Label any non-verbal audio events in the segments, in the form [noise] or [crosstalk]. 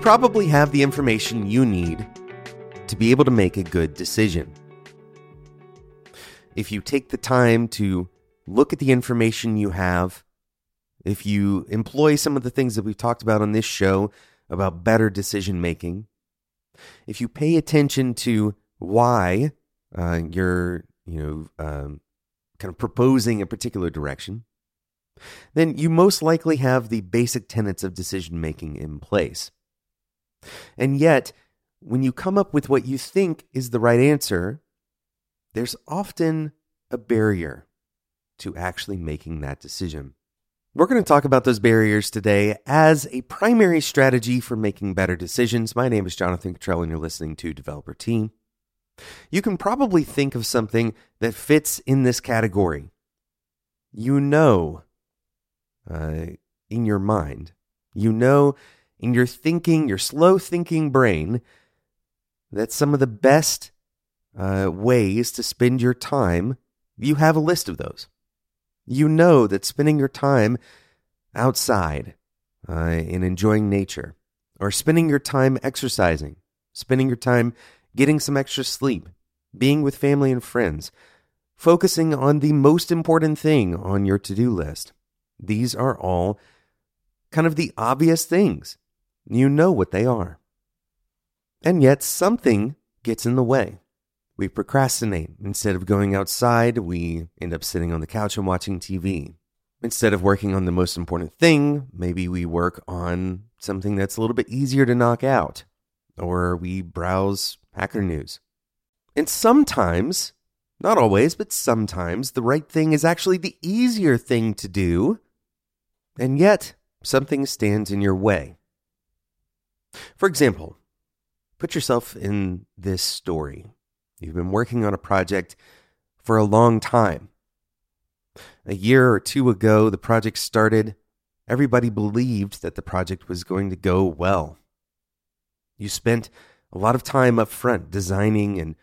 probably have the information you need to be able to make a good decision. If you take the time to look at the information you have, if you employ some of the things that we've talked about on this show about better decision making, if you pay attention to why uh, you're, you know, um, kind of proposing a particular direction, then you most likely have the basic tenets of decision making in place. And yet, when you come up with what you think is the right answer, there's often a barrier to actually making that decision. We're going to talk about those barriers today as a primary strategy for making better decisions. My name is Jonathan Cutrell, and you're listening to Developer Tea. You can probably think of something that fits in this category. You know, uh, in your mind, you know, in your thinking, your slow thinking brain, that some of the best uh, ways to spend your time, you have a list of those. You know that spending your time outside uh, and enjoying nature, or spending your time exercising, spending your time getting some extra sleep, being with family and friends, focusing on the most important thing on your to do list. These are all kind of the obvious things. You know what they are. And yet something gets in the way. We procrastinate. Instead of going outside, we end up sitting on the couch and watching TV. Instead of working on the most important thing, maybe we work on something that's a little bit easier to knock out, or we browse Hacker News. And sometimes, not always, but sometimes, the right thing is actually the easier thing to do, and yet something stands in your way. For example, put yourself in this story. You've been working on a project for a long time. A year or two ago, the project started. Everybody believed that the project was going to go well. You spent a lot of time up front designing and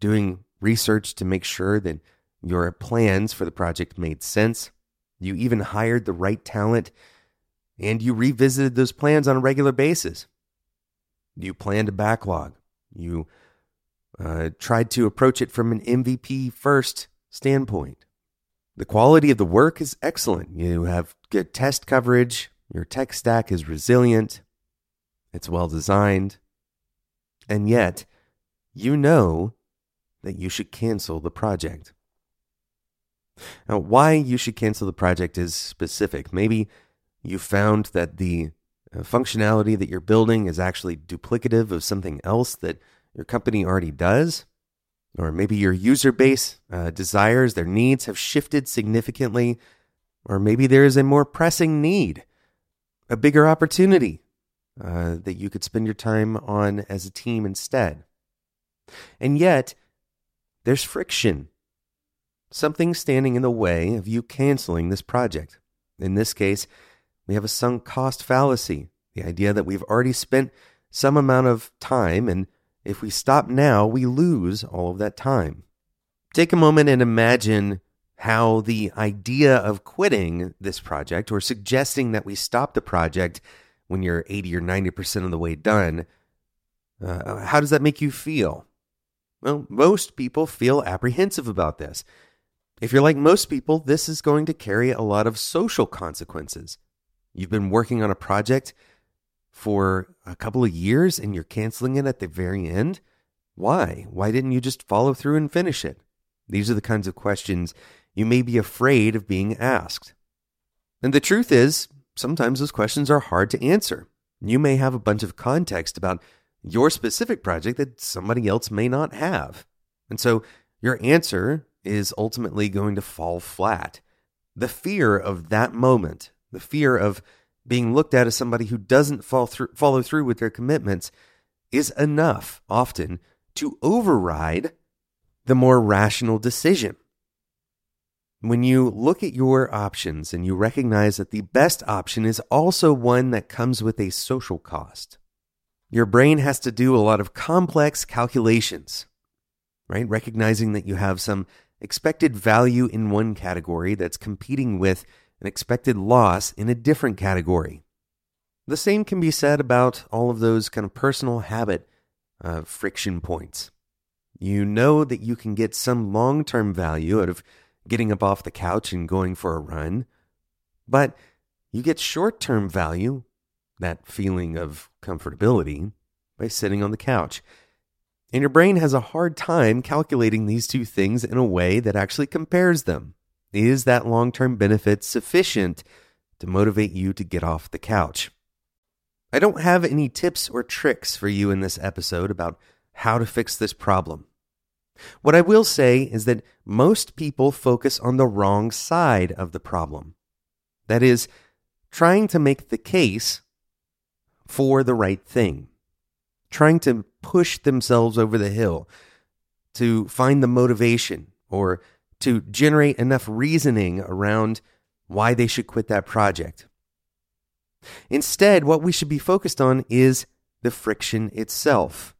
doing research to make sure that your plans for the project made sense. You even hired the right talent and you revisited those plans on a regular basis. You planned a backlog. You uh, tried to approach it from an MVP first standpoint. The quality of the work is excellent. You have good test coverage. Your tech stack is resilient. It's well designed. And yet, you know that you should cancel the project. Now, why you should cancel the project is specific. Maybe you found that the functionality that you're building is actually duplicative of something else that your company already does. Or maybe your user base uh, desires, their needs have shifted significantly. Or maybe there is a more pressing need, a bigger opportunity uh, that you could spend your time on as a team instead. And yet, there's friction, something standing in the way of you canceling this project. In this case, we have a sunk cost fallacy, the idea that we've already spent some amount of time, and if we stop now, we lose all of that time. Take a moment and imagine how the idea of quitting this project or suggesting that we stop the project when you're 80 or 90% of the way done, uh, how does that make you feel? Well, most people feel apprehensive about this. If you're like most people, this is going to carry a lot of social consequences. You've been working on a project for a couple of years and you're canceling it at the very end? Why? Why didn't you just follow through and finish it? These are the kinds of questions you may be afraid of being asked. And the truth is, sometimes those questions are hard to answer. You may have a bunch of context about your specific project that somebody else may not have. And so your answer is ultimately going to fall flat. The fear of that moment, the fear of being looked at as somebody who doesn't through, follow through with their commitments, is enough often to override the more rational decision. When you look at your options and you recognize that the best option is also one that comes with a social cost, your brain has to do a lot of complex calculations, right? Recognizing that you have some expected value in one category that's competing with an expected loss in a different category. The same can be said about all of those kind of personal habit uh, friction points. You know that you can get some long term value out of getting up off the couch and going for a run, but you get short term value, that feeling of comfortability, by sitting on the couch. And your brain has a hard time calculating these two things in a way that actually compares them. Is that long term benefit sufficient to motivate you to get off the couch? I don't have any tips or tricks for you in this episode about how to fix this problem. What I will say is that most people focus on the wrong side of the problem. That is, trying to make the case for the right thing, trying to push themselves over the hill to find the motivation or to generate enough reasoning around why they should quit that project. Instead, what we should be focused on is the friction itself.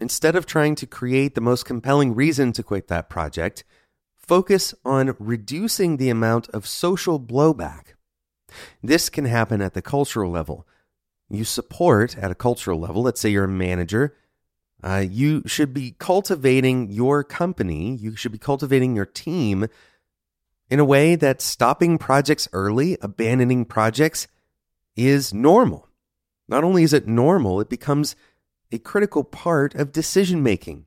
Instead of trying to create the most compelling reason to quit that project, focus on reducing the amount of social blowback. This can happen at the cultural level. You support at a cultural level, let's say you're a manager, uh, you should be cultivating your company, you should be cultivating your team in a way that stopping projects early, abandoning projects, is normal. Not only is it normal, it becomes a critical part of decision making.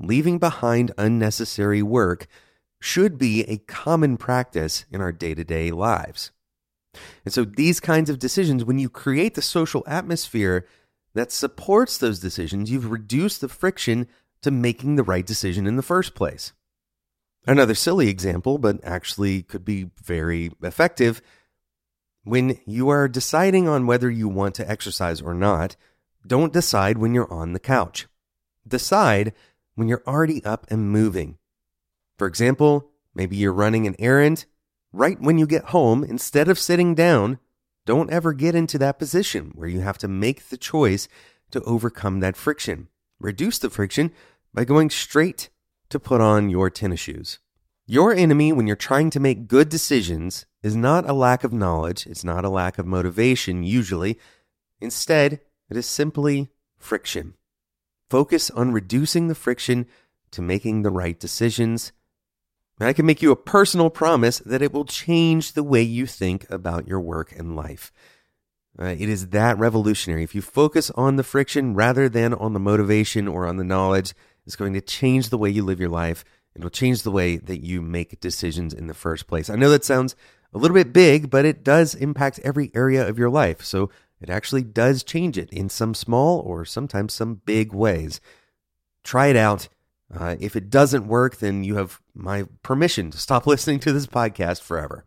Leaving behind unnecessary work should be a common practice in our day to day lives. And so, these kinds of decisions, when you create the social atmosphere that supports those decisions, you've reduced the friction to making the right decision in the first place. Another silly example, but actually could be very effective. When you are deciding on whether you want to exercise or not, don't decide when you're on the couch. Decide when you're already up and moving. For example, maybe you're running an errand. Right when you get home, instead of sitting down, don't ever get into that position where you have to make the choice to overcome that friction. Reduce the friction by going straight to put on your tennis shoes. Your enemy when you're trying to make good decisions is not a lack of knowledge, it's not a lack of motivation, usually. Instead, it is simply friction. Focus on reducing the friction to making the right decisions. I can make you a personal promise that it will change the way you think about your work and life. Uh, it is that revolutionary. If you focus on the friction rather than on the motivation or on the knowledge, it's going to change the way you live your life. It'll change the way that you make decisions in the first place. I know that sounds a little bit big, but it does impact every area of your life. So it actually does change it in some small or sometimes some big ways. Try it out. Uh, if it doesn't work, then you have my permission to stop [laughs] listening to this podcast forever.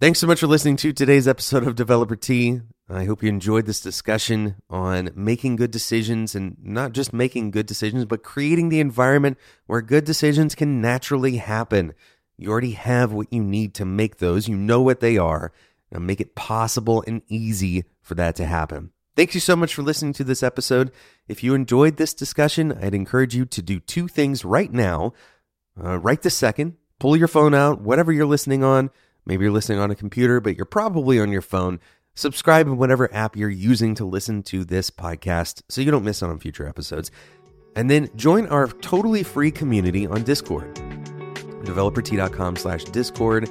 Thanks so much for listening to today's episode of Developer Tea. I hope you enjoyed this discussion on making good decisions and not just making good decisions, but creating the environment where good decisions can naturally happen. You already have what you need to make those, you know what they are. Now make it possible and easy for that to happen. Thank you so much for listening to this episode. If you enjoyed this discussion, I'd encourage you to do two things right now. Uh, right this second, pull your phone out, whatever you're listening on. Maybe you're listening on a computer, but you're probably on your phone. Subscribe in whatever app you're using to listen to this podcast so you don't miss out on future episodes. And then join our totally free community on Discord developertea.com slash discord.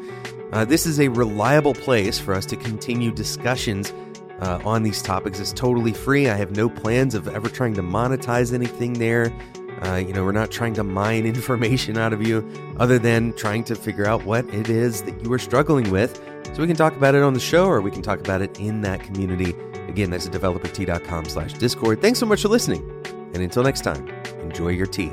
Uh, this is a reliable place for us to continue discussions uh, on these topics. is totally free. I have no plans of ever trying to monetize anything there. Uh, you know, we're not trying to mine [laughs] information out of you other than trying to figure out what it is that you are struggling with. So we can talk about it on the show or we can talk about it in that community. Again, that's at developertea.com slash discord. Thanks so much for listening. And until next time, enjoy your tea.